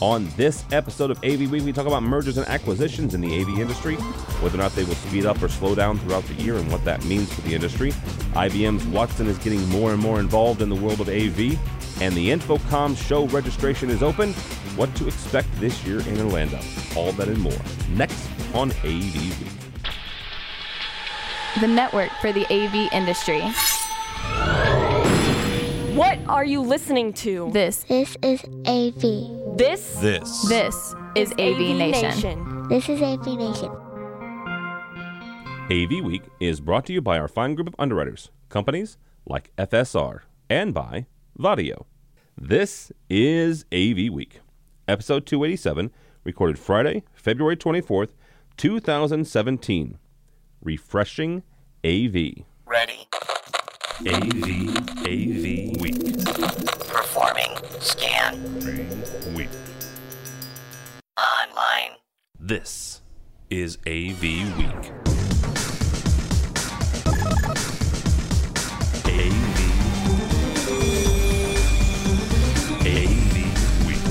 On this episode of AV Week, we talk about mergers and acquisitions in the AV industry, whether or not they will speed up or slow down throughout the year, and what that means for the industry. IBM's Watson is getting more and more involved in the world of AV, and the InfoComm show registration is open. What to expect this year in Orlando. All that and more. Next on AV Week. the network for the AV industry. What are you listening to? This, This is AV. This This. this is AV, Nation. This is AV Nation. AV Week is brought to you by our fine group of underwriters, companies like FSR, and by Vaddio. This is AV Week, episode 287, recorded Friday, February 24th, 2017. Refreshing AV. Ready. AV, AV Week. Performing. Scan. Online. This is AV Week. AV. AV Week.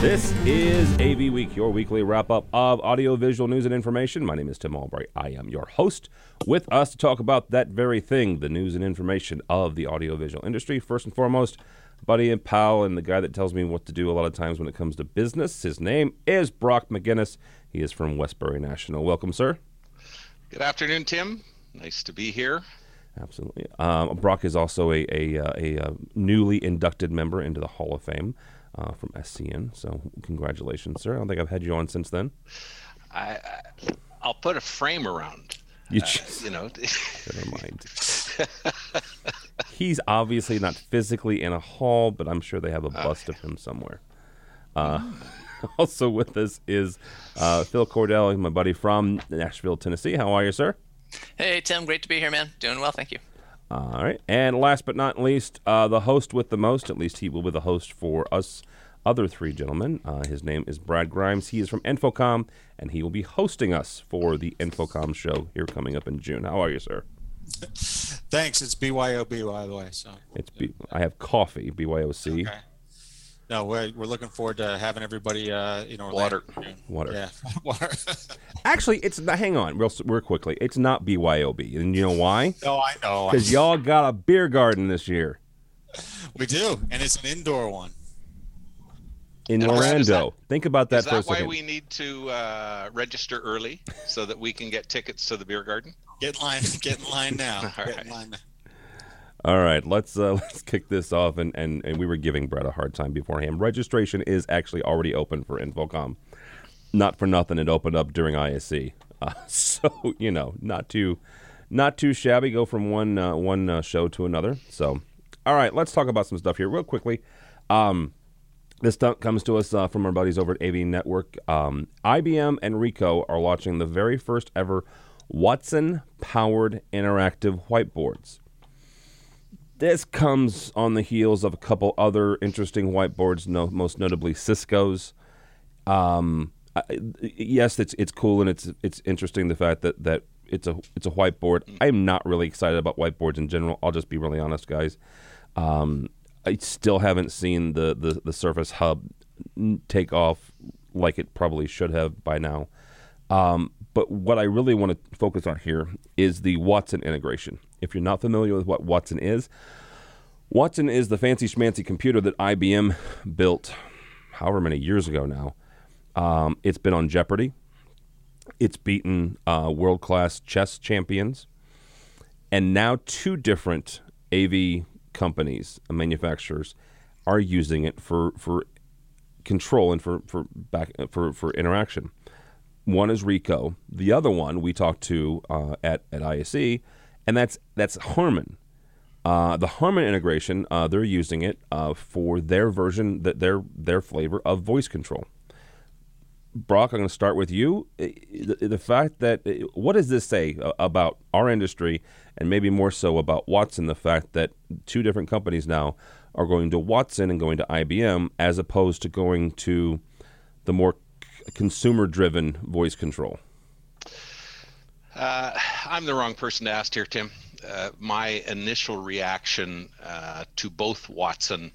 This is AV Week, your weekly wrap up of audiovisual news and information. My name is Tim Albright. I am your host. With us to talk about that very thing, the news and information of the audiovisual industry. First and foremost, buddy and pal, and the guy that tells me what to do a lot of times when it comes to business. His name is Brock McGinnis. He is from Westbury National. Welcome, sir. Good afternoon, Tim. Nice to be here. Absolutely. Um, Brock is also a, a, uh, a, uh newly inducted member into the Hall of Fame uh, from SCN. So, congratulations, sir. I don't think I've had you on since then. I I'll put a frame around. You uh, just, you know, never mind. He's obviously not physically in a hall, but I'm sure they have a bust of him somewhere. Uh, also with us is uh, Phil Cordell, my buddy from Nashville, Tennessee. How are you, sir? Hey, Tim. Great to be here, man. Doing well, thank you. All right. And last but not least, uh, the host with the most, at least he will be the host for us other three gentlemen. Uh, his name is Brad Grimes. He is from InfoComm, and he will be hosting us for the InfoComm show here coming up in June. How are you, sir? Thanks. It's BYOB, by the way. So It's B- I have coffee, BYOC. okay. No, we're, we're looking forward to having everybody, uh, you know, Water. Water. Yeah, water. Actually, it's not, hang on, real, real quickly. It's not BYOB, and you know why? no, I know. Because y'all got a beer garden this year We do, and it's an indoor one. In And Brad, is Orlando. Think about that is for a that why second. we need to uh, register early so that we can get tickets to the beer garden? Get in line. Get in line now. All get right. in line. All right, let's uh, let's kick this off, and, and and we were giving Brett a hard time beforehand. Registration is actually already open for InfoComm. Not for nothing, it opened up during ISE, uh, so you know, not too not too shabby. Go from one uh, one uh, show to another. So, all right, let's talk about some stuff here real quickly. Um, this stuff comes to us uh, from our buddies over at AV Network. Um, IBM and Ricoh are launching the very first ever Watson powered interactive whiteboards. This comes on the heels of a couple other interesting whiteboards, no, most notably Cisco's. Um, I, yes, it's it's cool and it's it's interesting the fact that, that it's a it's a whiteboard. I'm not really excited about whiteboards in general. I'll just be really honest, guys. Um, I still haven't seen the, the, the Surface Hub take off like it probably should have by now. Um, but what I really want to focus on here is the Watson integration. If you're not familiar with what Watson is, Watson is the fancy schmancy computer that IBM built however many years ago now. Um, it's been on Jeopardy. It's beaten uh, world class chess champions. And now two different AV companies, manufacturers, are using it for, for control and for, for back for, for interaction. One is Ricoh. The other one we talked to uh, at at ISE, and that's that's Harman. Uh, the Harman integration, uh, they're using it uh, for their version, that their their flavor of voice control. Brock, I'm going to start with you. Uh, The, the fact that uh, what does this say about our industry, and maybe more so about Watson? The fact that two different companies now are going to Watson and going to IBM, as opposed to going to the more consumer-driven voice control. Uh, I'm the wrong person to ask here, Tim. Uh, my initial reaction uh, to both Watson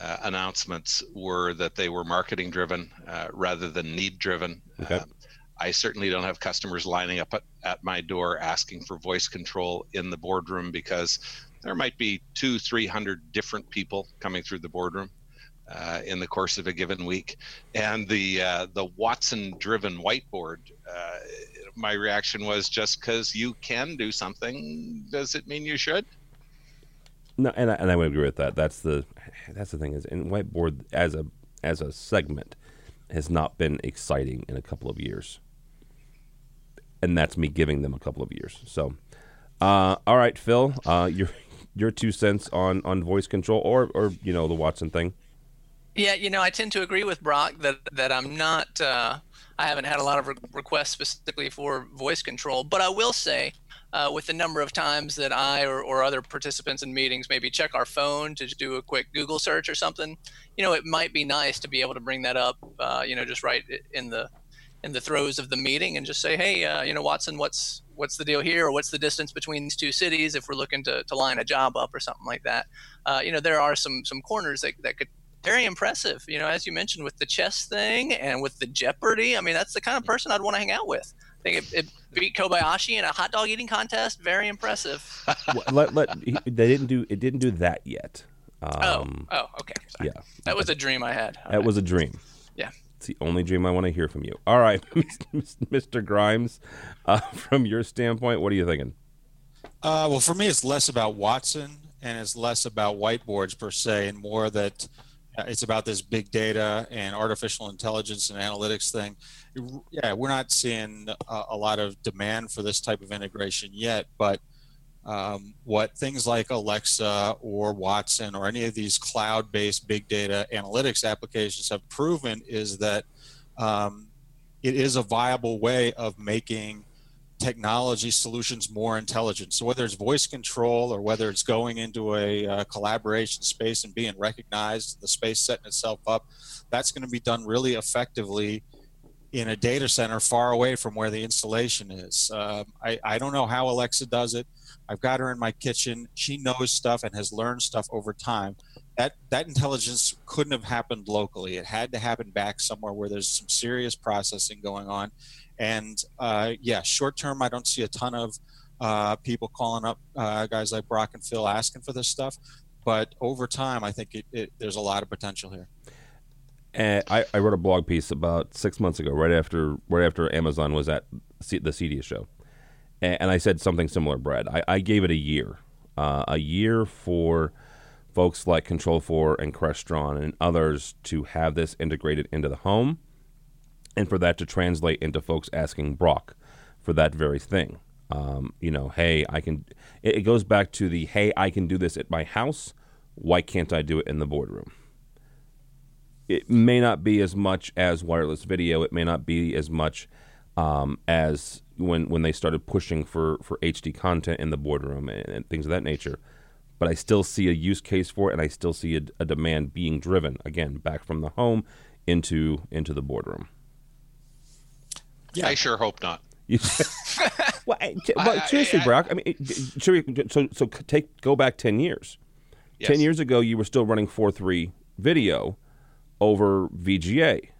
uh, announcements were that they were marketing driven uh, rather than need driven. Okay. Um, I certainly don't have customers lining up at, at my door asking for voice control in the boardroom because there might be two, three hundred different people coming through the boardroom. Uh, in the course of a given week, and the uh, the Watson-driven whiteboard, uh, my reaction was just because you can do something, does it mean you should? No, and I, and I would agree with that. That's the that's the thing is, and whiteboard as a as a segment has not been exciting in a couple of years, and that's me giving them a couple of years. So, uh, all right, Phil, uh, your your two cents on on voice control or or you know the Watson thing. Yeah, you know, I tend to agree with Brock that that I'm not. Uh, I haven't had a lot of re- requests specifically for voice control, but I will say, uh, with the number of times that I or, or other participants in meetings maybe check our phone to do a quick Google search or something, you know, it might be nice to be able to bring that up, uh, you know, just right in the in the throes of the meeting and just say, hey, uh, you know, Watson, what's what's the deal here, or what's the distance between these two cities if we're looking to, to line a job up or something like that. Uh, you know, there are some some corners that, that could very impressive. You know, as you mentioned with the chess thing and with the Jeopardy. I mean, that's the kind of person I'd want to hang out with. I think it, it beat Kobayashi in a hot dog eating contest. Very impressive. Well, let, let, he- they didn't do it. Didn't do that yet. Um, oh, oh, okay. Sorry. yeah, That was a dream I had. All that right. was a dream. Yeah. It's the only dream I want to hear from you. All right, Mr. Grimes, uh, from your standpoint, what are you thinking? Uh, well, for me, it's less about Watson and it's less about whiteboards per se, and more that it's about this big data and artificial intelligence and analytics thing. Yeah, we're not seeing a, a lot of demand for this type of integration yet, but um, what things like Alexa or Watson or any of these cloud based big data analytics applications have proven is that um, it is a viable way of making technology solutions more intelligent. So whether it's voice control or whether it's going into a uh, collaboration space and being recognized, the space setting itself up, that's going to be done really effectively in a data center far away from where the installation is. Um, I, I don't know how Alexa does it. I've got her in my kitchen. She knows stuff and has learned stuff over time. That that intelligence couldn't have happened locally. It had to happen back somewhere where there's some serious processing going on. And uh, yeah, short term, I don't see a ton of uh, people calling up uh, guys like Brock and Phil asking for this stuff. But over time, I think it, it, there's a lot of potential here. And I, I wrote a blog piece about six months ago, right after right after Amazon was at C- the CEDIA show, and, and I said something similar, Brad. I, I gave it a year, uh, a year for folks like Control Four and Crestron and others to have this integrated into the home, and for that to translate into folks asking Brock for that very thing. Um, you know, hey, I can. It, it goes back to the hey, I can do this at my house. Why can't I do it in the boardroom? it may not be as much as wireless video. It may not be as much um, as when when they started pushing for for HD content in the boardroom and, and things of that nature. But I still see a use case for it, and I still see a, a demand being driven again back from the home into into the boardroom. Yeah. I sure hope not. Well, I- t- but I- seriously, I- Brock. I mean, should we, so so take go back ten years. Ten years ago, you were still running four three video over VGA,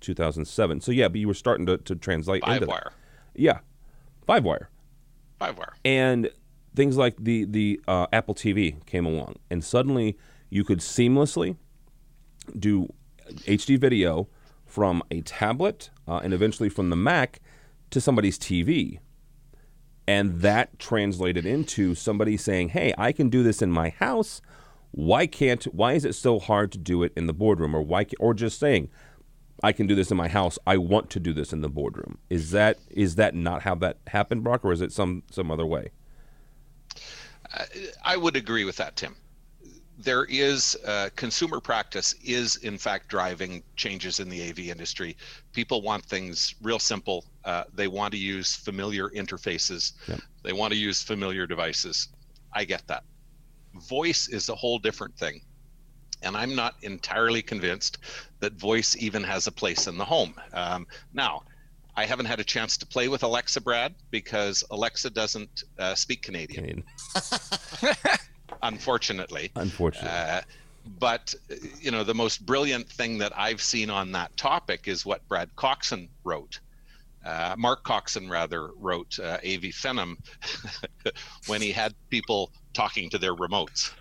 two thousand seven. So yeah, but you were starting to, to translate Five into that. wire. Yeah, five wire, Five wire. and things like the the uh, Apple TV came along, and suddenly you could seamlessly do HD video from a tablet uh, and eventually from the Mac to somebody's TV. And that translated into somebody saying, "Hey, I can do this in my house. Why can't? Why is it so hard to do it in the boardroom? Or why? Or just saying, I can do this in my house. I want to do this in the boardroom. Is that is that not how that happened, Brock, or is it some some other way? I would agree with that, Tim. There is uh, consumer practice is in fact driving changes in the AV industry. People want things real simple. Uh, they want to use familiar interfaces. Yep. They want to use familiar devices. I get that. Voice is a whole different thing. And I'm not entirely convinced that voice even has a place in the home. Um, now, I haven't had a chance to play with Alexa, Brad, because Alexa doesn't uh, speak Canadian I mean, unfortunately. unfortunately, Uh, but you know the most brilliant thing that I've seen on that topic is what Brad Coxon wrote. Uh, Mark Coxon rather wrote uh, AV Phenom when he had people talking to their remotes.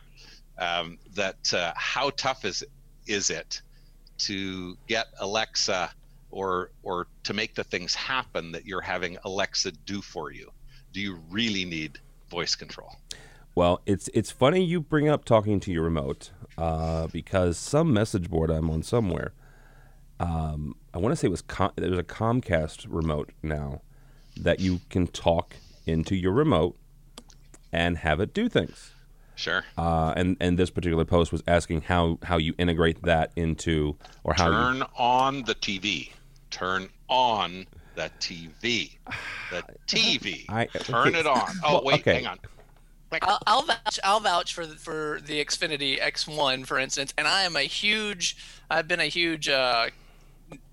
Um, that uh, how tough is is it to get Alexa or or to make the things happen that you're having Alexa do for you? Do you really need voice control? Well, it's it's funny you bring up talking to your remote uh, because some message board I'm on somewhere. Um, I want to say it was Com- there's a Comcast remote now that you can talk into your remote and have it do things. Sure. Uh, and and this particular post was asking how how you integrate that into or how turn you, on the TV. Turn on the TV. The TV. I, turn it on. Oh Well, wait, okay. hang on. I'll, I'll vouch. I'll vouch for the, for the Xfinity X1, for instance. And I am a huge. I've been a huge uh,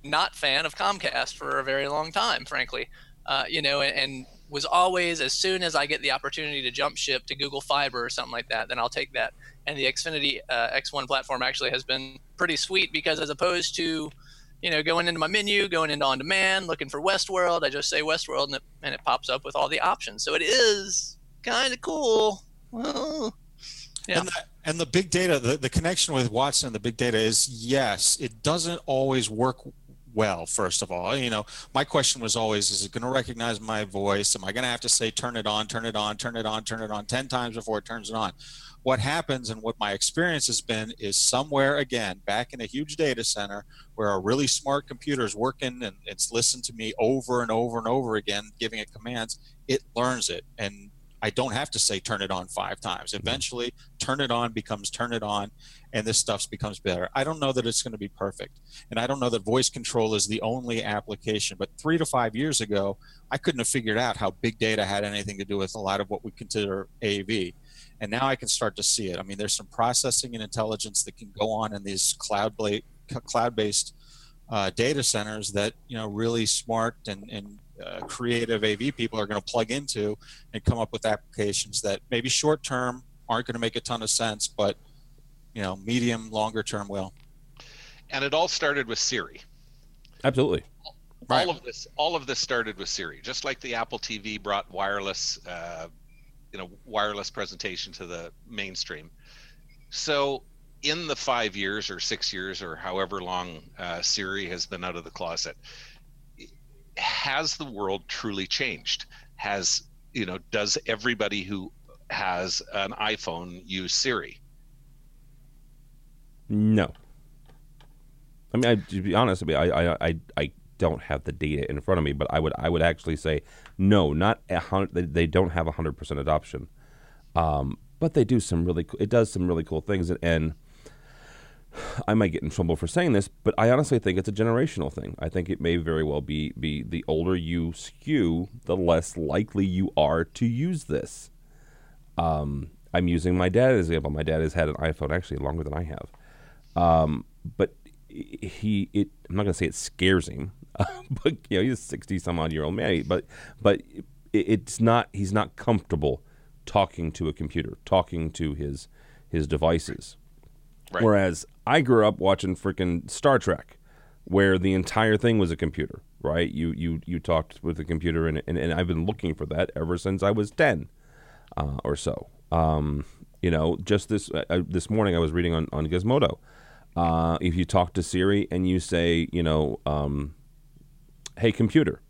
not fan of Comcast for a very long time, frankly. Uh, you know, and, and was always as soon as I get the opportunity to jump ship to Google Fiber or something like that, then I'll take that. And the Xfinity uh, X1 platform actually has been pretty sweet because as opposed to you know, going into my menu, going into on demand, looking for Westworld. I just say Westworld and it, and it pops up with all the options. So it is kind of cool. Yeah. And the, and the big data, the, the connection with Watson the big data is yes, it doesn't always work well, first of all. You know, my question was always, is it going to recognize my voice? Am I going to have to say, turn it on, turn it on, turn it on, turn it on 10 times before it turns it on? What happens and what my experience has been is somewhere again, back in a huge data center where a really smart computer is working and it's listened to me over and over and over again, giving it commands, it learns it. And I don't have to say turn it on five times. Mm-hmm. Eventually, turn it on becomes turn it on, and this stuff becomes better. I don't know that it's going to be perfect, and I don't know that voice control is the only application. But three to five years ago, I couldn't have figured out how big data had anything to do with a lot of what we consider AV, and now I can start to see it. I mean, there's some processing and intelligence that can go on in these cloud cloud-based uh, data centers that you know really smart and, and uh, creative AV people are going to plug into and come up with applications that maybe short term aren't going to make a ton of sense, but you know, medium, longer term will. And it all started with Siri. Absolutely. Right. All of this, all of this started with Siri. Just like the Apple TV brought wireless, uh, you know, wireless presentation to the mainstream. So, in the five years or six years or however long uh, Siri has been out of the closet, has the world truly changed? Has you know? Does everybody who has an iPhone use Siri? No. I mean, I, to be honest, I, mean, I, I, I, I don't have the data in front of me, but I would, I would actually say no, not a hundred. They, don't have hundred percent adoption, um, but they do some really. It does some really cool things, and, and I might get in trouble for saying this, but I honestly think it's a generational thing. I think it may very well be be the older you skew, the less likely you are to use this. Um, I'm using my dad as an example. My dad has had an iPhone actually longer than I have, um, but he it. I'm not going to say it scares him, but you know he's a 60 some odd year old man. But but it's not. He's not comfortable talking to a computer, talking to his his devices. Right. Whereas I grew up watching freaking Star Trek, where the entire thing was a computer, right? You you you talked with a computer, and and, and I've been looking for that ever since I was ten uh, or so. Um, you know, just this uh, this morning I was reading on on Gizmodo. Uh, if you talk to Siri and you say, you know, um, "Hey computer,"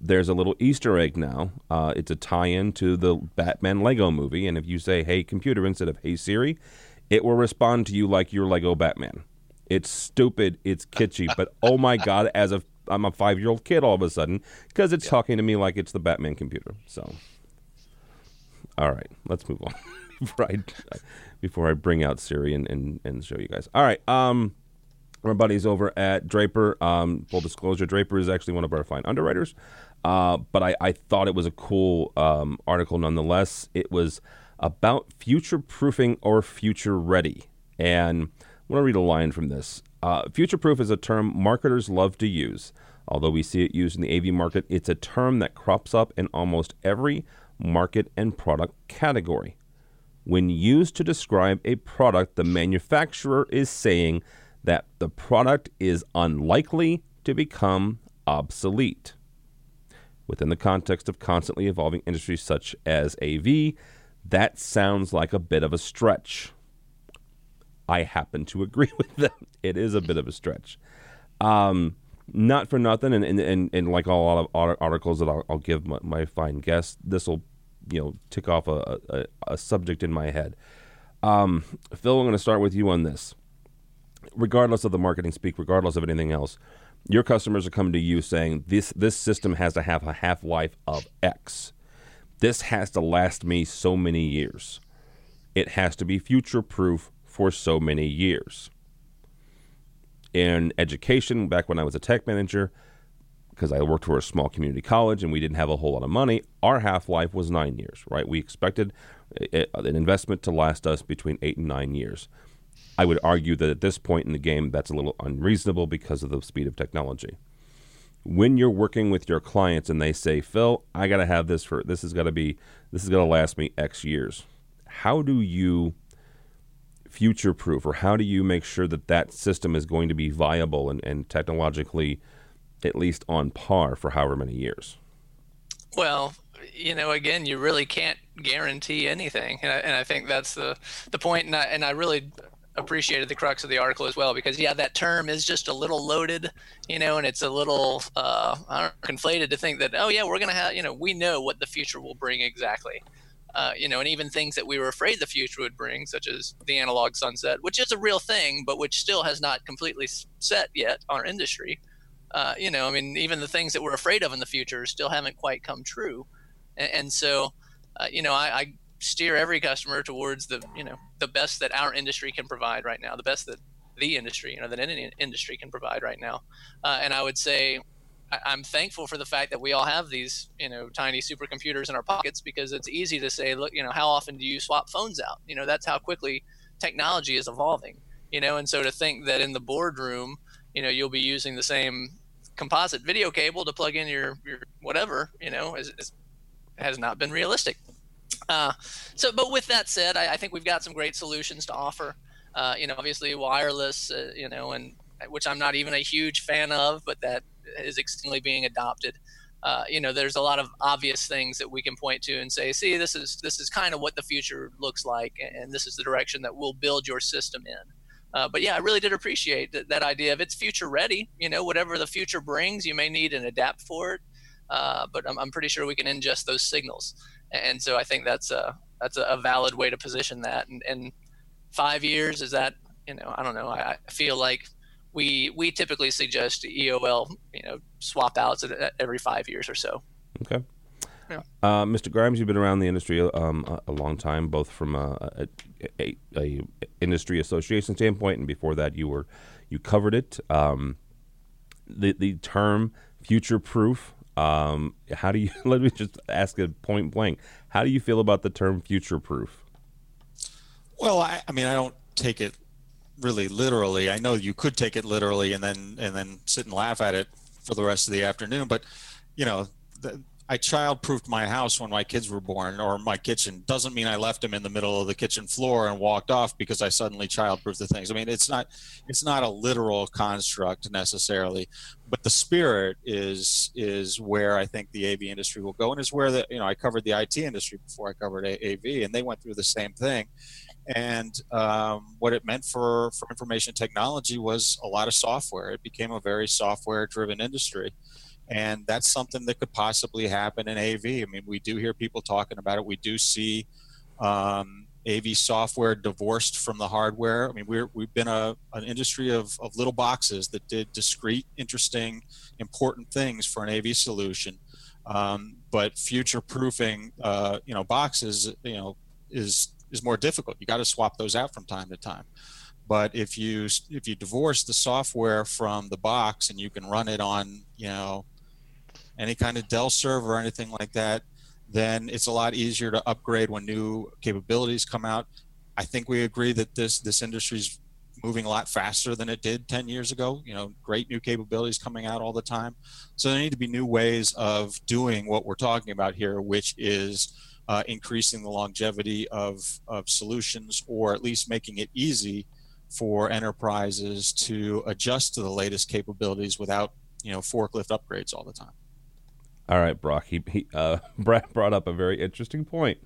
there's a little Easter egg now. Uh, it's a tie-in to the Batman Lego movie, and if you say "Hey computer" instead of "Hey Siri," it will respond to you like your Lego Batman. It's stupid, it's kitschy, but oh my god, as a I'm a five year old kid all of a sudden because it's talking to me like it's the Batman computer. So, all right, let's move on before I before I bring out Siri and, and, and show you guys. All right, um, our buddies over at Draper. Um, full disclosure, Draper is actually one of our fine underwriters. Uh, but I, I thought it was a cool um, article nonetheless. It was about future proofing or future ready. And I want to read a line from this. Uh, future proof is a term marketers love to use. Although we see it used in the AV market, it's a term that crops up in almost every market and product category. When used to describe a product, the manufacturer is saying that the product is unlikely to become obsolete. Within the context of constantly evolving industries such as AV, that sounds like a bit of a stretch. I happen to agree with them. It is a bit of a stretch. Um, not for nothing, and, and, and, and like all of articles that I'll, I'll give my, my, fine guests, this will, you know, tick off a, a, a subject in my head. Um, Phil, I'm going to start with you on this. Regardless of the marketing speak, regardless of anything else, your customers are coming to you saying this this system has to have a half life of X. This has to last me so many years. It has to be future proof for so many years in education back when I was a tech manager because I worked for a small community college and we didn't have a whole lot of money. Our half life was nine years, right? We expected eh, eh, an investment to last us between eight and nine years. I would argue that at this point in the game, that's a little unreasonable because of the speed of technology. When you're working with your clients and they say, Phil, I got to have this for this is going to be this is going to last me X years. How do you future proof, or how do you make sure that that system is going to be viable and, and technologically at least on par for however many years? Well, you know, again, you really can't guarantee anything, and I, and I think that's the the point. And I, and I really appreciated the crux of the article as well because yeah, that term is just a little loaded, you know, and it's a little uh, know, conflated to think that oh yeah, we're gonna have you know we know what the future will bring exactly. Uh, you know, and even things that we were afraid the future would bring, such as the analog sunset, which is a real thing, but which still has not completely set yet our industry. Uh, you know, I mean, even the things that we're afraid of in the future still haven't quite come true, and, and so, uh, you know, I, I, steer every customer towards the, you know, the best that our industry can provide right now, the best that the industry, you know, that any industry can provide right now, uh, and I would say I'm thankful for the fact that we all have these, you know, tiny supercomputers in our pockets because it's easy to say, look, you know, how often do you swap phones out? You know, that's how quickly technology is evolving. You know, and so to think that in the boardroom, you know, you'll be using the same composite video cable to plug in your your whatever, you know, is, is has not been realistic. Uh, so, but with that said, I, I, think we've got some great solutions to offer. Uh, you know, obviously wireless, uh, you know, and which I'm not even a huge fan of, but that is extremely being adopted. Uh, you know, there's a lot of obvious things that we can point to and say, see, this is this is kind of what the future looks like, and this is the direction that we'll build your system in. Uh, but yeah, I really did appreciate that, that, idea of it's future ready. You know, whatever the future brings, you may need and adapt for it. Uh, but I'm, I'm, pretty sure we can ingest those signals, and so I think that's a that's a valid way to position that. And, and five years is that you know I don't know. I, I feel like we we typically suggest EOL, you know, swap outs every five years or so. Okay. Yeah. Uh, Mr. Grimes, you've been around the industry um, a, a, long time, both from a, a, a, industry association standpoint, and before that, you were you covered it. Um, the the term future proof. Um, how do you? Let me just ask it point blank. How do you feel about the term future proof? Well, I, I mean, I don't take it really literally. I know you could take it literally and then and then sit and laugh at it for the rest of the afternoon, but you know, the, I child-proofed my house when my kids were born, or my kitchen. Doesn't mean I left them in the middle of the kitchen floor and walked off because I suddenly child-proofed the things. I mean, it's not it's not a literal construct necessarily, but the spirit is is where I think the AV industry will go, and is where the you know I covered the IT industry before I covered AV, and they went through the same thing and um, what it meant for, for information technology was a lot of software. It became a very software driven industry. And that's something that could possibly happen in AV. I mean, we do hear people talking about it. We do see um, AV software divorced from the hardware. I mean, we're, we've been a, an industry of, of little boxes that did discrete, interesting, important things for an AV solution. Um, but future proofing, uh, you know, boxes, you know, is is more difficult. You got to swap those out from time to time. But if you if you divorce the software from the box and you can run it on you know any kind of Dell server or anything like that, then it's a lot easier to upgrade when new capabilities come out. I think we agree that this this industry's moving a lot faster than it did 10 years ago. You know, great new capabilities coming out all the time. So there need to be new ways of doing what we're talking about here, which is uh, increasing the longevity of, of solutions or at least making it easy for enterprises to adjust to the latest capabilities without you know forklift upgrades all the time. All right, Brock. He, he uh, Brett brought up a very interesting point,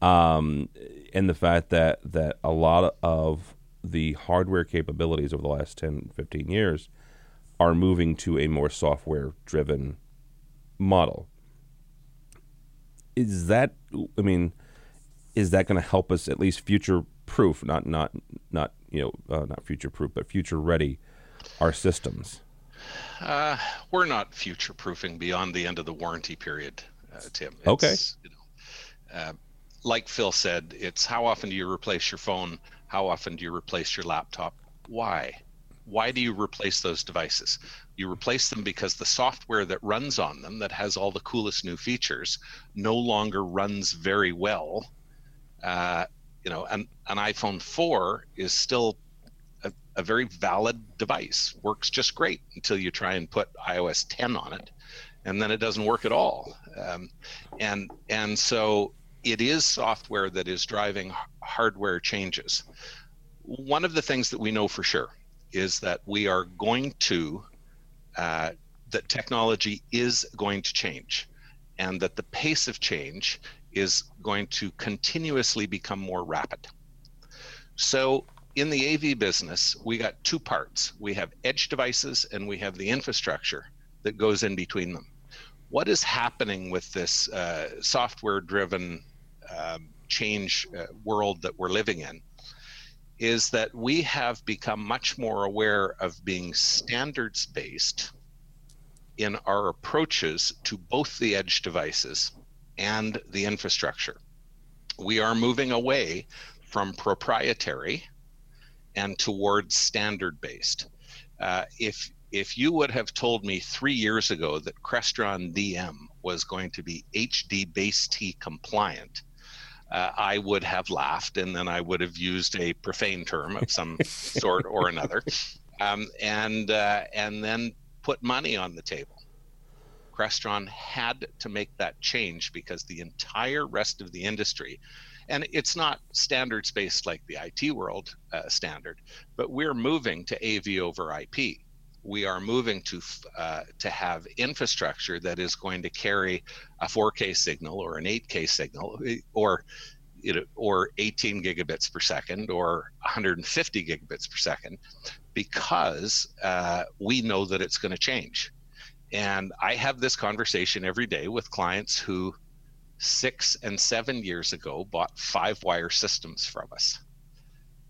um, in the fact that that a lot of the hardware capabilities over the last 10, 15 years are moving to a more software driven model. Is that I mean, is that going to help us at least future proof, not not not you know uh, not future proof, but future ready our systems? Uh, we're not future proofing beyond the end of the warranty period, uh, Tim. It's, okay. You know, uh, like Phil said, it's how often do you replace your phone? How often do you replace your laptop? Why? Why do you replace those devices? You replace them because the software that runs on them, that has all the coolest new features, no longer runs very well. Uh, you know, an, an iPhone 4 is still a, very valid device, works just great until you try and put iOS 10 on it, and then it doesn't work at all. Um, and and so it is software that is driving hardware changes. One of the things that we know for sure is that we are going to uh, that technology is going to change, and that the pace of change is going to continuously become more rapid. So in the AV business, we got two parts. We have edge devices and we have the infrastructure that goes in between them. What is happening with this uh, software driven um, change uh, world that we're living in is that we have become much more aware of being standards based in our approaches to both the edge devices and the infrastructure. We are moving away from proprietary and towards standard based. Uh, if if you would have told me three years ago that Crestron DM was going to be HDBaseT compliant, uh, I would have laughed and then I would have used a profane term of some sort or another, um, and uh, and then put money on the table. Crestron had to make that change because the entire rest of the industry, and it's not standards based like the IT world uh, standard, but we're moving to AV over IP. We are moving to uh, to have infrastructure that is going to carry a 4K signal or an 8K signal or you know, or 18 gigabits per second or 150 gigabits per second because uh, we know that it's going to change and I have this conversation every day with clients who six and seven years ago bought five wire systems from us.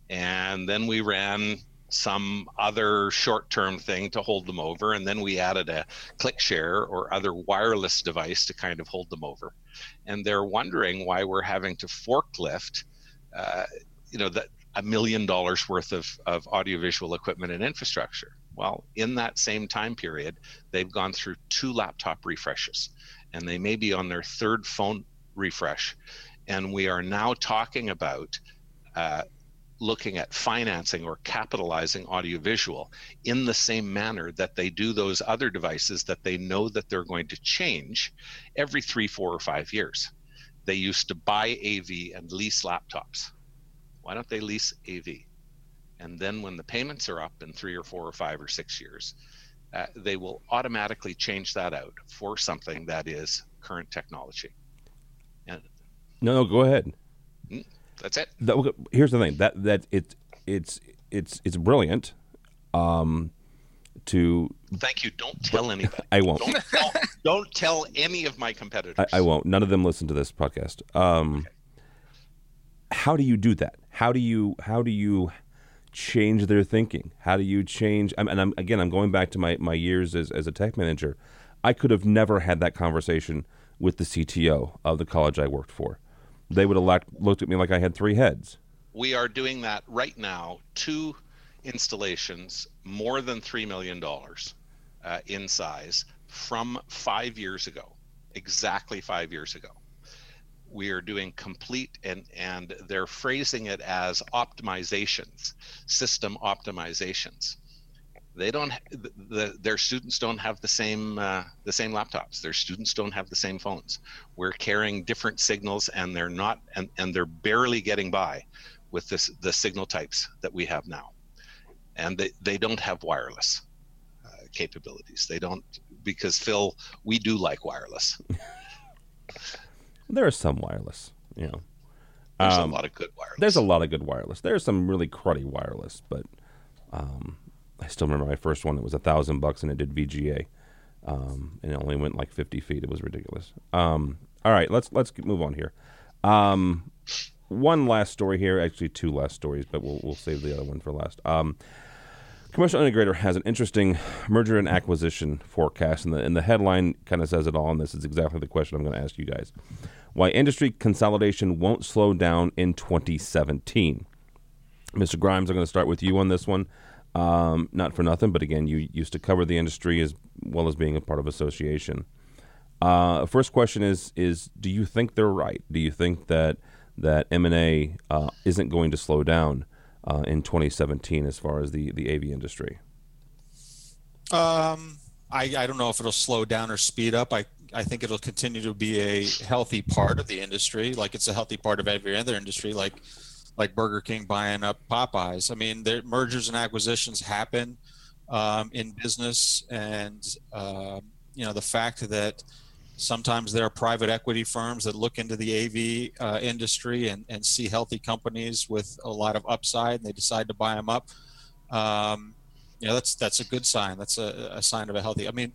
And then we ran some other short term thing to hold them over. And then we added a ClickShare or other wireless device to kind of hold them over. And they're wondering why we're having to forklift, uh, you know, that a million dollars worth of, of audiovisual equipment and infrastructure. Well, in that same time period, they've gone through two laptop refreshes and they may be on their third phone refresh. And we are now talking about uh, looking at financing or capitalizing audiovisual in the same manner that they do those other devices that they know that they're going to change every three, four, or five years. They used to buy AV and lease laptops. Why don't they lease AV? And then when the payments are up in three or four or five or six years, uh, they will automatically change that out for something that is current technology. And no, no, go ahead. Hmm, that's it. That, here's the thing that that it it's it's it's brilliant. Um, to thank you. Don't tell anybody. I won't. Don't, don't, don't, tell any of my competitors. I, I, won't. None of them listen to this podcast. Um, okay. How do you do that? How do you how do you change their thinking? How do you change? and I'm again, I'm going back to my my years as as a tech manager. I could have never had that conversation with the CTO of the college I worked for. They would have looked at me like I had three heads. We are doing that right now. Two installations, more than three million dollars uh, in size, from five years ago, exactly five years ago we are doing complete and and they're phrasing it as optimizations system optimizations. They don't the, the, their students don't have the same uh, the same laptops. Their students don't have the same phones. We're carrying different signals and they're not and, and they're barely getting by with this the signal types that we have now. And they, they don't have wireless uh, capabilities. They don't because phil we do like wireless there is some wireless you know there's um, a lot of good wireless there's a lot of good wireless there's some really cruddy wireless but um, I still remember my first one. It was a thousand bucks and it did VGA, um, and it only went like 50 feet. It was ridiculous. Um, all right, let's let's move on here. Um, one last story here, actually two last stories, but we'll we'll save the other one for last. Um, Commercial Integrator has an interesting merger and acquisition forecast, and the, and the headline kind of says it all. And this is exactly the question I'm going to ask you guys: Why industry consolidation won't slow down in 2017? Mr. Grimes, I'm going to start with you on this one. Um, not for nothing, but again, you used to cover the industry as well as being a part of association. Uh, first question is: is do you think they're right? Do you think that that M and A uh, isn't going to slow down uh, in 2017 as far as the the AV industry? Um, I, I don't know if it'll slow down or speed up. I I think it'll continue to be a healthy part of the industry, like it's a healthy part of every other industry, like like Burger King buying up Popeyes. I mean, their mergers and acquisitions happen um, in business, and uh, you know the fact that sometimes there are private equity firms that look into the AV uh, industry and, and see healthy companies with a lot of upside, and they decide to buy them up. Um, you know, that's that's a good sign. That's a, a sign of a healthy. I mean,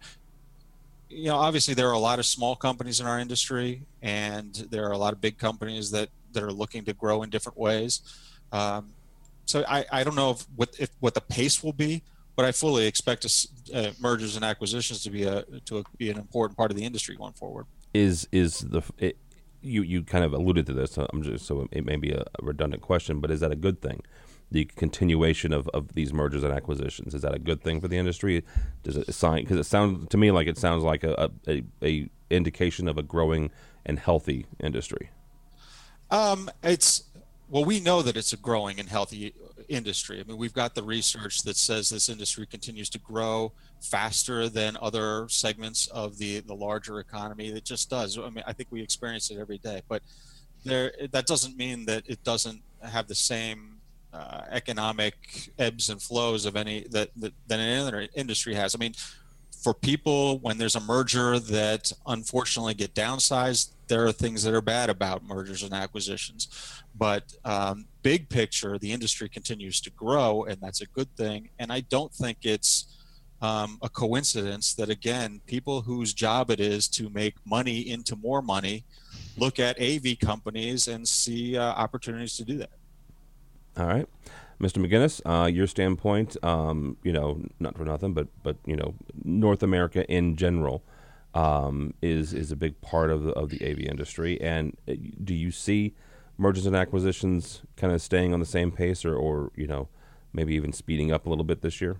you know, obviously there are a lot of small companies in our industry, and there are a lot of big companies that that are looking to grow in different ways. Um, so I, I don't know if what if what the pace will be, but I fully expect uh, mergers and acquisitions to be a to a, be an important part of the industry going forward. Is is the it, you you kind of alluded to this? I'm just so it may be a redundant question, but is that a good thing? The continuation of, of these mergers and acquisitions is that a good thing for the industry? Does it sign because it sounds to me like it sounds like a, a, a indication of a growing and healthy industry. Um, it's well, we know that it's a growing and healthy industry. I mean, we've got the research that says this industry continues to grow faster than other segments of the the larger economy. It just does. I mean, I think we experience it every day, but there that doesn't mean that it doesn't have the same uh, economic ebbs and flows of any that, that that any industry has. I mean, for people when there's a merger that unfortunately get downsized there are things that are bad about mergers and acquisitions. But um, big picture the industry continues to grow and that's a good thing. And i don't think it's um, a coincidence that again people whose job it is to make money into more money look at av companies and see uh, opportunities to do that all right Mr. McGinnis, uh, your standpoint, um, you know, not for nothing, but but you know, North America in general um, is is a big part of the, of the AV industry. And uh, do you see mergers and acquisitions kind of staying on the same pace, or or you know, maybe even speeding up a little bit this year?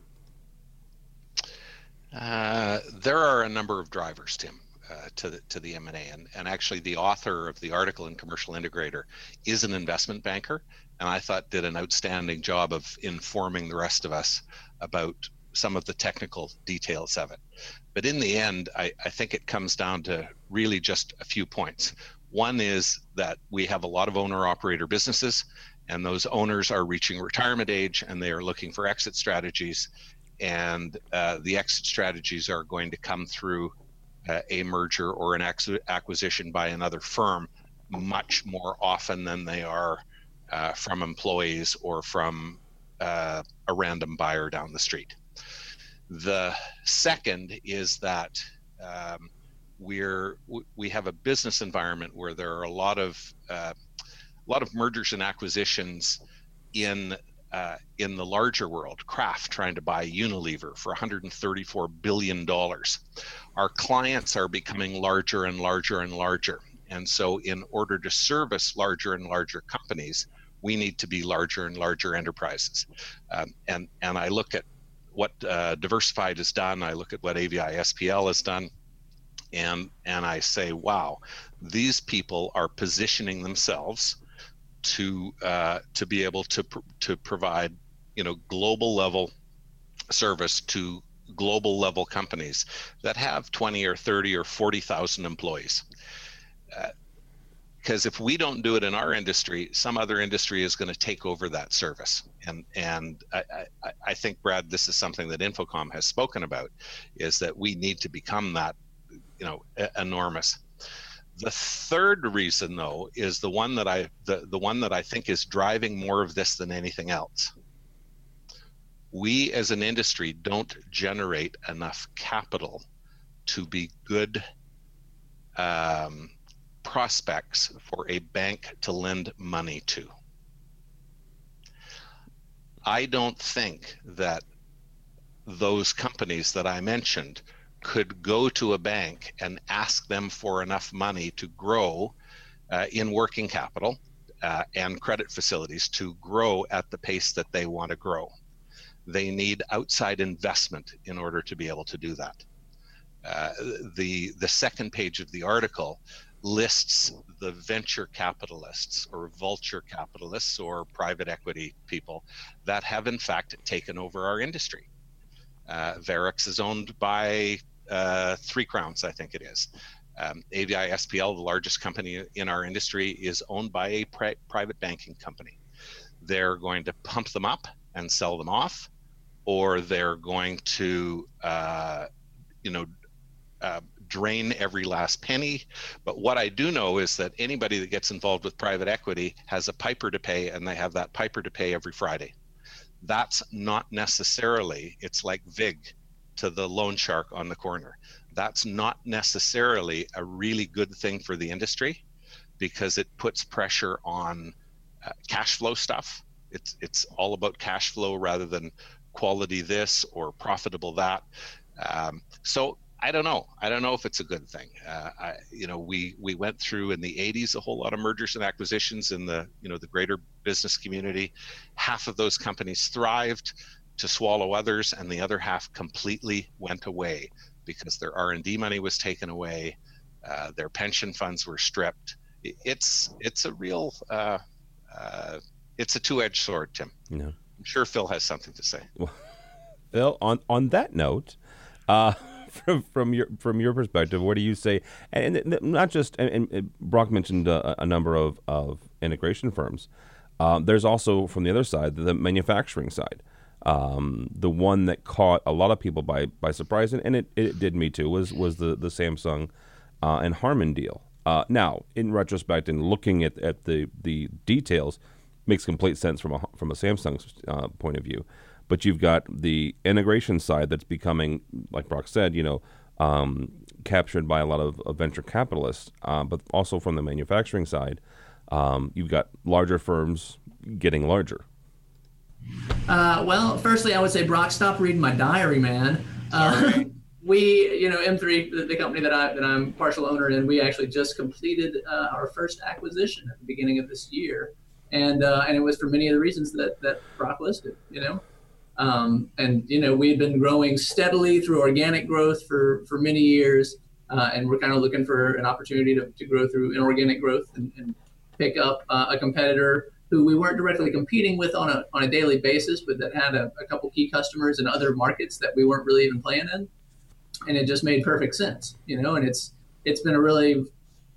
Uh, there are a number of drivers, Tim. Uh, to the to the M&A and, and actually the author of the article in Commercial Integrator is an investment banker and I thought did an outstanding job of informing the rest of us about some of the technical details of it. But in the end, I, I think it comes down to really just a few points. One is that we have a lot of owner operator businesses, and those owners are reaching retirement age and they are looking for exit strategies. And uh, the exit strategies are going to come through a merger or an acquisition by another firm much more often than they are uh, from employees or from uh, a random buyer down the street. The second is that um, we're we have a business environment where there are a lot of uh, a lot of mergers and acquisitions in uh, in the larger world. Kraft trying to buy Unilever for 134 billion dollars. Our clients are becoming larger and larger and larger, and so in order to service larger and larger companies, we need to be larger and larger enterprises. Um, and and I look at what uh, Diversified has done. I look at what AVI SPL has done, and and I say, wow, these people are positioning themselves to uh, to be able to pr- to provide you know global level service to global level companies that have 20 or 30 or 40,000 employees. Because uh, if we don't do it in our industry, some other industry is going to take over that service. And and I, I, I think Brad, this is something that InfoComm has spoken about, is that we need to become that, you know, enormous. The third reason, though, is the one that I the, the one that I think is driving more of this than anything else we as an industry don't generate enough capital to be good um, prospects for a bank to lend money to. I don't think that those companies that I mentioned could go to a bank and ask them for enough money to grow uh, in working capital uh, and credit facilities to grow at the pace that they want to grow they need outside investment in order to be able to do that. Uh, the the second page of the article lists the venture capitalists or vulture capitalists or private equity people that have in fact taken over our industry. Uh, Varex is owned by uh, Three Crowns, I think it is. Um, AVI SPL, the largest company in our industry, is owned by a pri- private banking company. They're going to pump them up and sell them off or they're going to, uh, you know, uh, drain every last penny. But what I do know is that anybody that gets involved with private equity has a piper to pay, and they have that piper to pay every Friday. That's not necessarily, it's like VIG to the loan shark on the corner. That's not necessarily a really good thing for the industry because it puts pressure on uh, cash flow stuff. It's, it's all about cash flow rather than quality this or profitable that. Um, so I don't know. I don't know if it's a good thing. Uh, I, you know, we we went through in the '80s a whole lot of mergers and acquisitions in the you know the greater business community. Half of those companies thrived to swallow others, and the other half completely went away because their R&D money was taken away, uh, their pension funds were stripped. It's it's a real uh, uh it's a two-edged sword, Tim. Yeah. I'm sure Phil has something to say. Well, Phil, on on that note, uh, from from your from your perspective, what do you say? And, and not just and, and, Brock mentioned a, a, number of of integration firms. Um, there's also from the other side the manufacturing side. Um, the one that caught a lot of people by by surprise, and, and it, it did me too, was was the the Samsung uh, and Harman deal. Uh, now, in retrospect, and looking at, at the the details, makes complete sense from a from a Samsung uh, point of view. But you've got the integration side that's becoming, like Brock said, you know, um, captured by a lot of, of venture capitalists. Uh, but also from the manufacturing side, um, you've got larger firms getting larger. Uh, well, firstly, I would say Brock, stop reading my diary, man. Uh, we, you know, M3, the, the, company that I that I'm partial owner in, we actually just completed uh, our first acquisition at the beginning of this year and uh, and it was for many of the reasons that that Brock listed. You know, um, and you know we've been growing steadily through organic growth for for many years, uh, and we're kind of looking for an opportunity to, to grow through inorganic growth and, and pick up uh, a competitor who we weren't directly competing with on a on a daily basis, but that had a, a couple key customers in other markets that we weren't really even playing in, and it just made perfect sense. You know, and it's it's been a really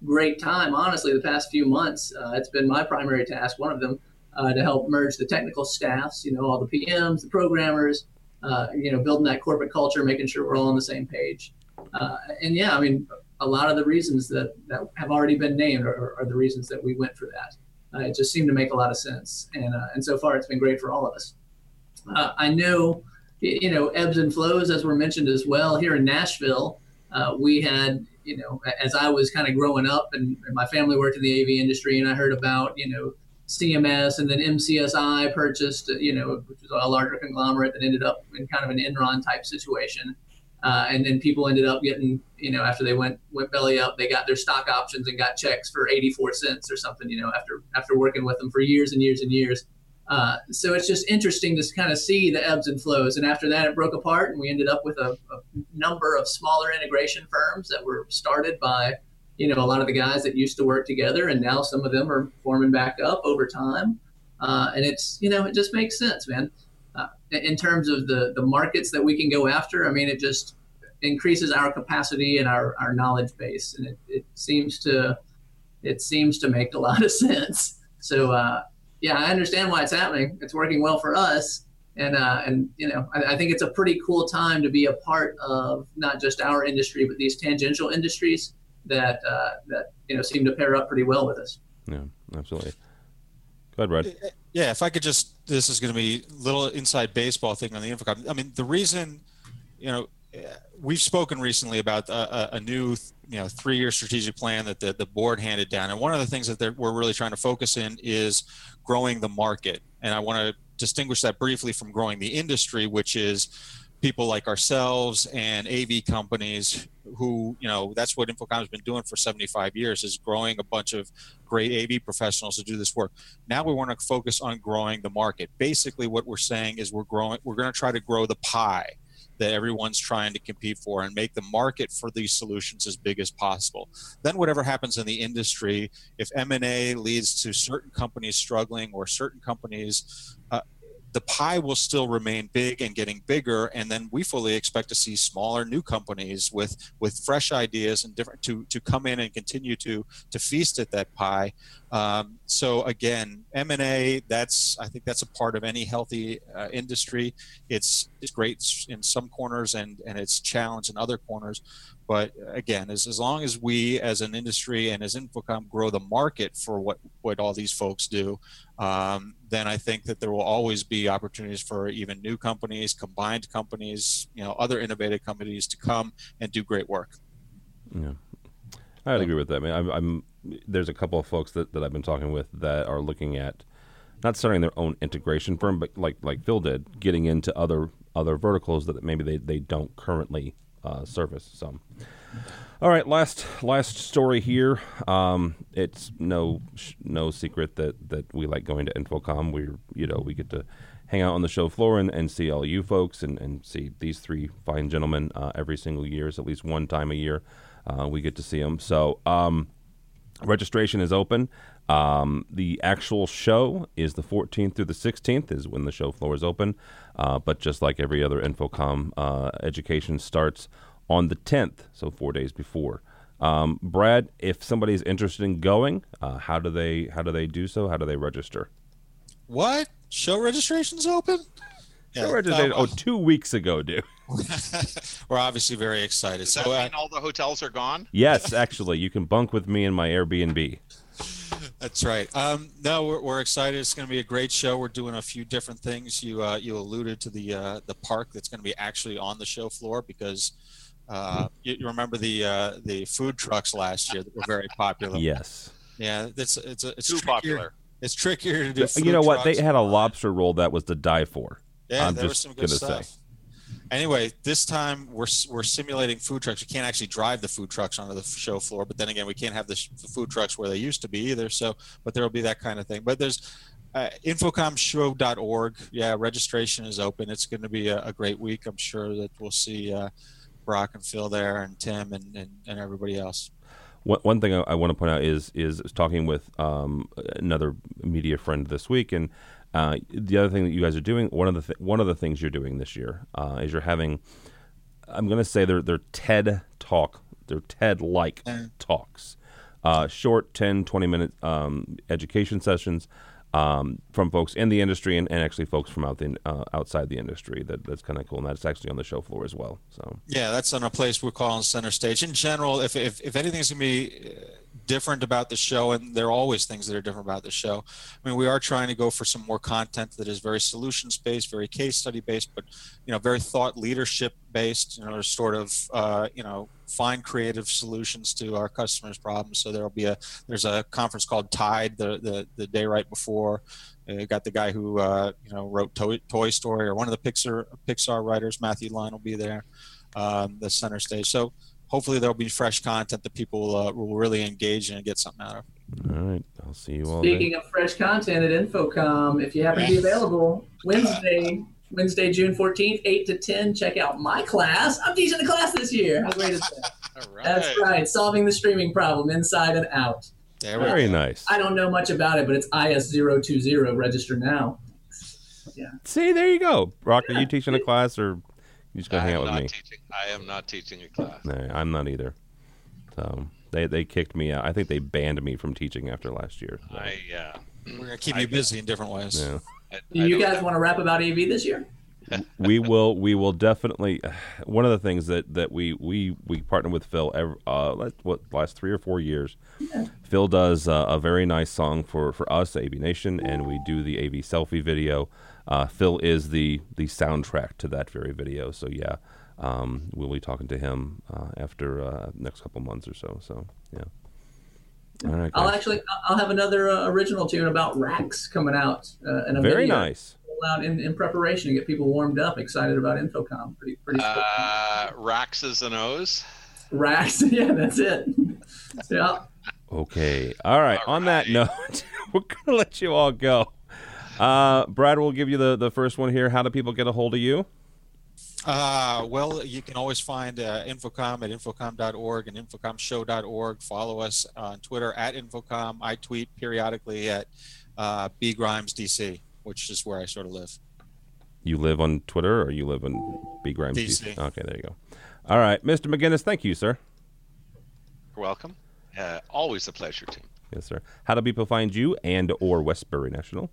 great time, honestly, the past few months. Uh, it's been my primary task, one of them, uh, to help merge the technical staffs, you know, all the PMs, the programmers, uh, you know, building that corporate culture, making sure we're all on the same page. Uh, and yeah, I mean, a lot of the reasons that, that have already been named are, are the reasons that we went for that. Uh, it just seemed to make a lot of sense. And, uh, and so far, it's been great for all of us. I know, you know, ebbs and flows, as were mentioned as well. Here in Nashville, we had you know, as I was kind of growing up and, and, my family worked in the AV industry and I heard about, you know, CMS and then MCSI purchased, you know, which was a larger conglomerate that ended up in kind of an Enron type situation. Uh, and then people ended up getting, you know, after they went went belly up, they got their stock options and got checks for 84 cents or something, you know, after after working with them for years and years and years. Uh, so it's just interesting to kind of see the ebbs and flows. And after that, it broke apart, and we ended up with a, a, number of smaller integration firms that were started by, you know, a lot of the guys that used to work together, and now some of them are forming back up over time. Uh, and it's, you know, it just makes sense, man. Uh, in terms of the the markets that we can go after, I mean, it just increases our capacity and our, our knowledge base, and it, it seems to it seems to make a lot of sense. So uh, yeah, I understand why it's happening. It's working well for us, and uh, and you know I, I, think it's a pretty cool time to be a part of not just our industry but these tangential industries that uh, that you know seem to pair up pretty well with us. Yeah, absolutely. Go ahead, Brad. Yeah, if I could just, this is going to be a little inside baseball thing on the InfoComm. I mean, the reason, you know, we've spoken recently about a, a new, you know, three-year strategic plan that the, the board handed down, and one of the things that we're really trying to focus in is growing the market. And I want to distinguish that briefly from growing the industry, which is people like ourselves and AV companies who, you know, that's what InfoComm's been doing for 75 years is growing a bunch of great AV professionals to do this work. Now we want to focus on growing the market. Basically what we're saying is we're growing we're going to try to grow the pie that everyone's trying to compete for and make the market for these solutions as big as possible. Then whatever happens in the industry, if M&A leads to certain companies struggling or certain companies uh, the pie will still remain big and getting bigger and then we fully expect to see smaller new companies with with fresh ideas and different to to come in and continue to to feast at that pie. Um, so again m&a that's i think that's a part of any healthy uh, industry. It's it's great in some corners and and it's challenged in other corners but again, as, as long as we as an industry and as InfoComm grow the market for what, what all these folks do, um, then I think that there will always be opportunities for even new companies, combined companies, you know, other innovative companies to come and do great work. Yeah, I'd agree with that. I mean, I'm, I'm there's a couple of folks that, that I've been talking with that are looking at not starting their own integration firm, but like like Phil did, getting into other other verticals that maybe they, they don't currently uh, service. So, all right, last last story here. Um, it's no no secret that that we like going to InfoComm. We you know we get to hang out on the show floor and, and see all you folks and, and see these three fine gentlemen uh, every single year. It's at least one time a year uh, we get to see them. So um, registration is open. Um, the actual show is the 14th through the 16th is when the show floor is open. Uh, but just like every other InfoComm uh, education starts on the 10th, so four days before. Um, Brad, if somebody's interested in going, uh, how do they how do they do so? How do they register? What show registration's open? Yeah, show registration. oh, two weeks ago, dude. We're obviously very excited. Does so, that uh, mean all the hotels are gone? Yes, actually, you can bunk with me in my Airbnb. That's right. Um, no, we're, we're excited. It's going to be a great show. We're doing a few different things. You uh, you alluded to the uh, the park that's going to be actually on the show floor because uh, you, you, remember the uh, the food trucks last year that were very popular. Yes. Yeah, it's it's it's too trickier. popular. It's trickier to do. You know what? They had a lobster roll that was to die for. Yeah, I'm there was some good stuff. Say. Anyway, this time we're we're simulating food trucks. We can't actually drive the food trucks onto the show floor, but then again, we can't have the, the food trucks where they used to be either. So, but there will be that kind of thing. But there's uh, infocommshow.org. Yeah, registration is open. It's going to be a, a, great week. I'm sure that we'll see uh, Brock and Phil there, and Tim, and, and, and everybody else. One, one thing I, I, want to point out is is talking with um, another media friend this week, and uh, the other thing that you guys are doing, one of the th- one of the things you're doing this year uh, is you're having, I'm going to say they're they're TED talk, they're TED like talks, uh, short 10, 20 minute um, education sessions um, from folks in the industry and, and actually folks from out the, uh, outside the industry. That that's kind of cool, and that's actually on the show floor as well. So yeah, that's on a place we're calling center stage. In general, if if, if anything's gonna be uh, different about the show, and there are always things that are different about the show. I mean, we are trying to go for some more content that is very solutions based, very case study based, but you know, very thought leadership based. You know, sort of uh, you know find creative solutions to our customers' problems. So there'll be a there's a conference called TIDE the the, the day right before. Uh, got the guy who uh, you know wrote Toy, Toy Story or one of the Pixar Pixar writers, Matthew Luhn, will be there. Um, the center stage. So hopefully there'll be fresh content that people will, uh, will really engage in and get something out of. All right, I'll see you all. Speaking of fresh content at InfoComm, if you happen to be available Wednesday, Wednesday, June 14th, 8 to 10. Check out my class. I'm teaching the class this year. How great is that? right. That's right. Solving the streaming problem inside and out. Very nice. I don't know much about it, but it's IS020. Register now. Yeah. See, there you go. Brock, are you teaching a class or you just gonna I hang out with me? teaching. I am not teaching a class. No, I'm not either. So they they kicked me out. I think they banned me from teaching after last year. So, I uh, We're gonna keep I- you busy in different ways. yeah. I, Do you guys want to rap about AV this year? we will we will definitely one of the things that that we we we partner with Phil every, uh last, what last 3 or 4 years yeah. Phil does uh, a very nice song for for us AV Nation and we do the AV selfie video uh, Phil is the the soundtrack to that very video so yeah um, we'll be talking to him uh, after uh, next couple months or so so yeah all right I'll guys. actually I'll have another uh, original tune about racks coming out uh, in a very video nice out in, in preparation to get people warmed up, excited about InfoComm. Pretty pretty. stoked. Uh, Rax's and O's. racks, yeah, that's it. yeah. Okay. All right. All On that note, we're gonna let you all go. Uh, Brad will give you the the first one here. How do people get a hold of you? Uh, well, you can always find uh, InfoComm at infocomm.org and infocommshow.org. Follow us on Twitter at InfoComm. I tweet periodically at uh, B Grimes DC, which is where I sort of live. You live on Twitter or you live in B Grimes? DC. DC? Okay, there you go. All right, Mr. McGinnis, thank you, sir. You're welcome. Uh, always a pleasure, Tim. Yes, sir. How do people find you and or Westbury National?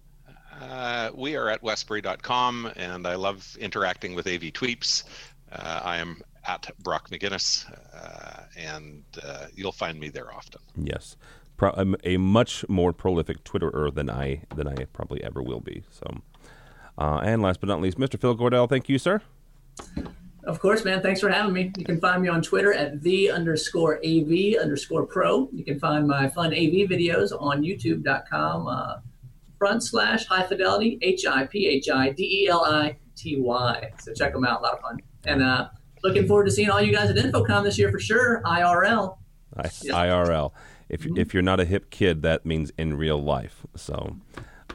Uh, we are at westbury.com, and I love interacting with AV Tweeps. Uh, I am at Brock McGinnis, uh, and uh, you'll find me there often. Yes, Pro- I'm a much more prolific Twitterer than I than I probably ever will be. So, uh, and last but not least, Mr. Phil Gordell, thank you, sir. Of course, man. Thanks for having me. You can find me on Twitter at the underscore AV underscore pro. You can find my fun AV videos on youtube.com uh, front slash high fidelity H I P H I D E L I T Y. So check them out. A lot of fun. And uh, looking forward to seeing all you guys at InfoComm this year for sure. IRL. I, Yeah. IRL. If if you're not a hip kid, that means in real life. So,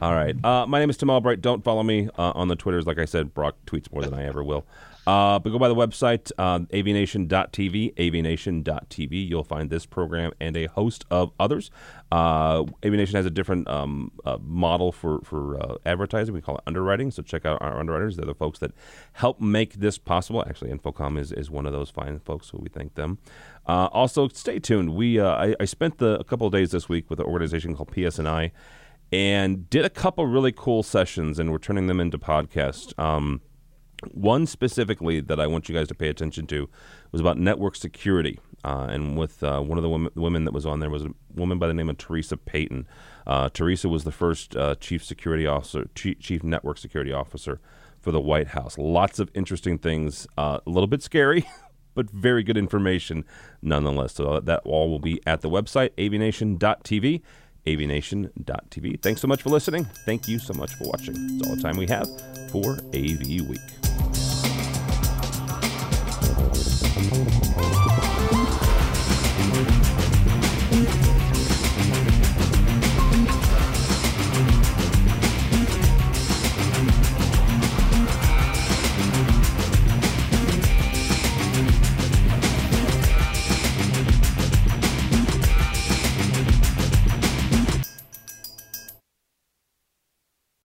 all right. Uh, my name is Tim Albright. Don't follow me uh, on the Twitters. Like I said, Brock tweets more than I ever will. Uh, but go by the website, uh, avnation.tv, avnation.tv. You'll find this program and a host of others. Uh, AVNation has a different um, uh, model for, for uh, advertising. We call it underwriting. So check out our underwriters. They're the folks that help make this possible. Actually, InfoComm is, is one of those fine folks, so we thank them. Uh, also, stay tuned. We uh, I, I spent the, a couple of days this week with an organization called PSNI and did a couple really cool sessions, and we're turning them into podcasts. Um, one specifically that I want you guys to pay attention to was about network security. Uh, and with uh, one of the women, women that was on there was a woman by the name of Teresa Payton. Uh, Teresa was the first uh, chief security officer, chief, network security officer for the White House. Lots of interesting things, uh, a little bit scary, but very good information nonetheless. So that all will be at the website, avnation.tv, avnation.tv. Thanks so much for listening. Thank you so much for watching. It's all the time we have for AV Week.